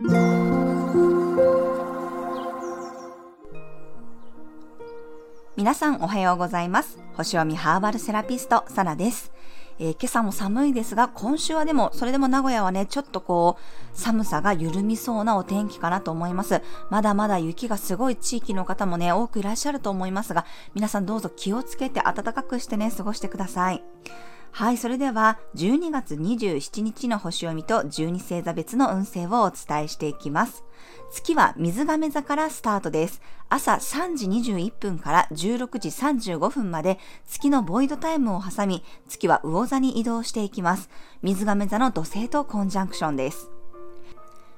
皆さんおはようございます。星読みハーバルセラピスト、サラです。えー、今朝も寒いですが、今週はでも、それでも名古屋はね、ちょっとこう、寒さが緩みそうなお天気かなと思います。まだまだ雪がすごい地域の方もね、多くいらっしゃると思いますが、皆さんどうぞ気をつけて暖かくしてね、過ごしてください。はい、それでは12月27日の星読みと12星座別の運勢をお伝えしていきます。月は水亀座からスタートです。朝3時21分から16時35分まで月のボイドタイムを挟み、月は魚座に移動していきます。水亀座の土星とコンジャンクションです。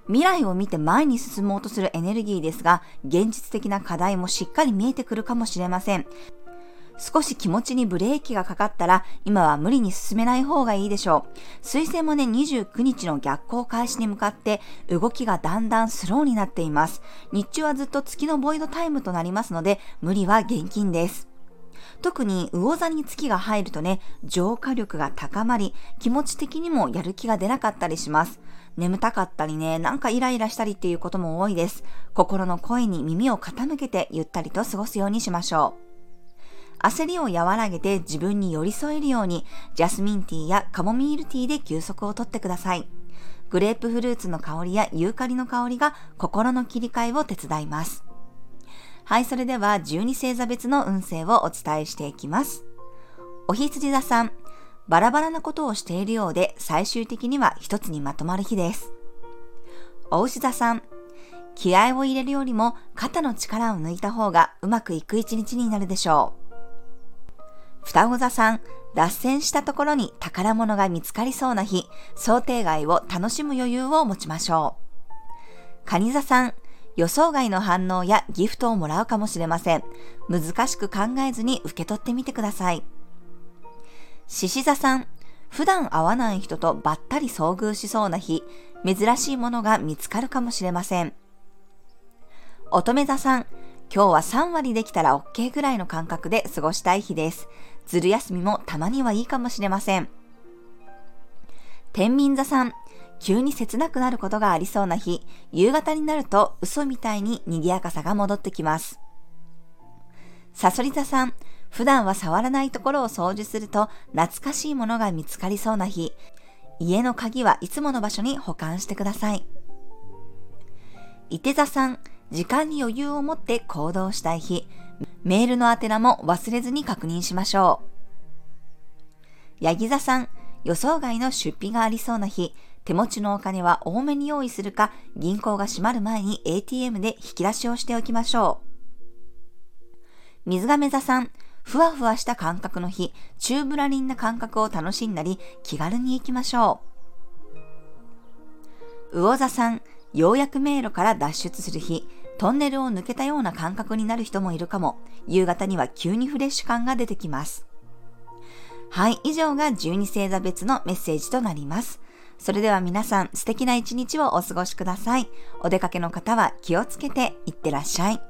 未来を見て前に進もうとするエネルギーですが、現実的な課題もしっかり見えてくるかもしれません。少し気持ちにブレーキがかかったら、今は無理に進めない方がいいでしょう。水星もね、29日の逆行開始に向かって、動きがだんだんスローになっています。日中はずっと月のボイドタイムとなりますので、無理は厳禁です。特に魚座に月が入るとね、浄化力が高まり、気持ち的にもやる気が出なかったりします。眠たかったりね、なんかイライラしたりっていうことも多いです。心の声に耳を傾けてゆったりと過ごすようにしましょう。焦りを和らげて自分に寄り添えるように、ジャスミンティーやカモミールティーで休息をとってください。グレープフルーツの香りやユーカリの香りが心の切り替えを手伝います。はい、それでは12星座別の運勢をお伝えしていきます。お羊座さん、バラバラなことをしているようで最終的には一つにまとまる日です。お牛座さん、気合を入れるよりも肩の力を抜いた方がうまくいく一日になるでしょう。双子座さん、脱線したところに宝物が見つかりそうな日、想定外を楽しむ余裕を持ちましょう。蟹座さん、予想外の反応やギフトをもらうかもしれません。難しく考えずに受け取ってみてください。獅子座さん、普段会わない人とばったり遭遇しそうな日、珍しいものが見つかるかもしれません。乙女座さん、今日は3割できたら OK ぐらいの感覚で過ごしたい日です。ずる休みもたまにはいいかもしれません。天秤座さん、急に切なくなることがありそうな日、夕方になると嘘みたいに賑やかさが戻ってきます。サソリ座さん、普段は触らないところを掃除すると懐かしいものが見つかりそうな日、家の鍵はいつもの場所に保管してください。伊手座さん、時間に余裕を持って行動したい日、メールの宛名も忘れずに確認しましょう。ヤギ座さん、予想外の出費がありそうな日、手持ちのお金は多めに用意するか、銀行が閉まる前に ATM で引き出しをしておきましょう。水亀座さん、ふわふわした感覚の日、チューブラリンな感覚を楽しんだり、気軽に行きましょう。魚座さん、ようやく迷路から脱出する日、トンネルを抜けたような感覚になる人もいるかも。夕方には急にフレッシュ感が出てきます。はい、以上が12星座別のメッセージとなります。それでは皆さん素敵な一日をお過ごしください。お出かけの方は気をつけていってらっしゃい。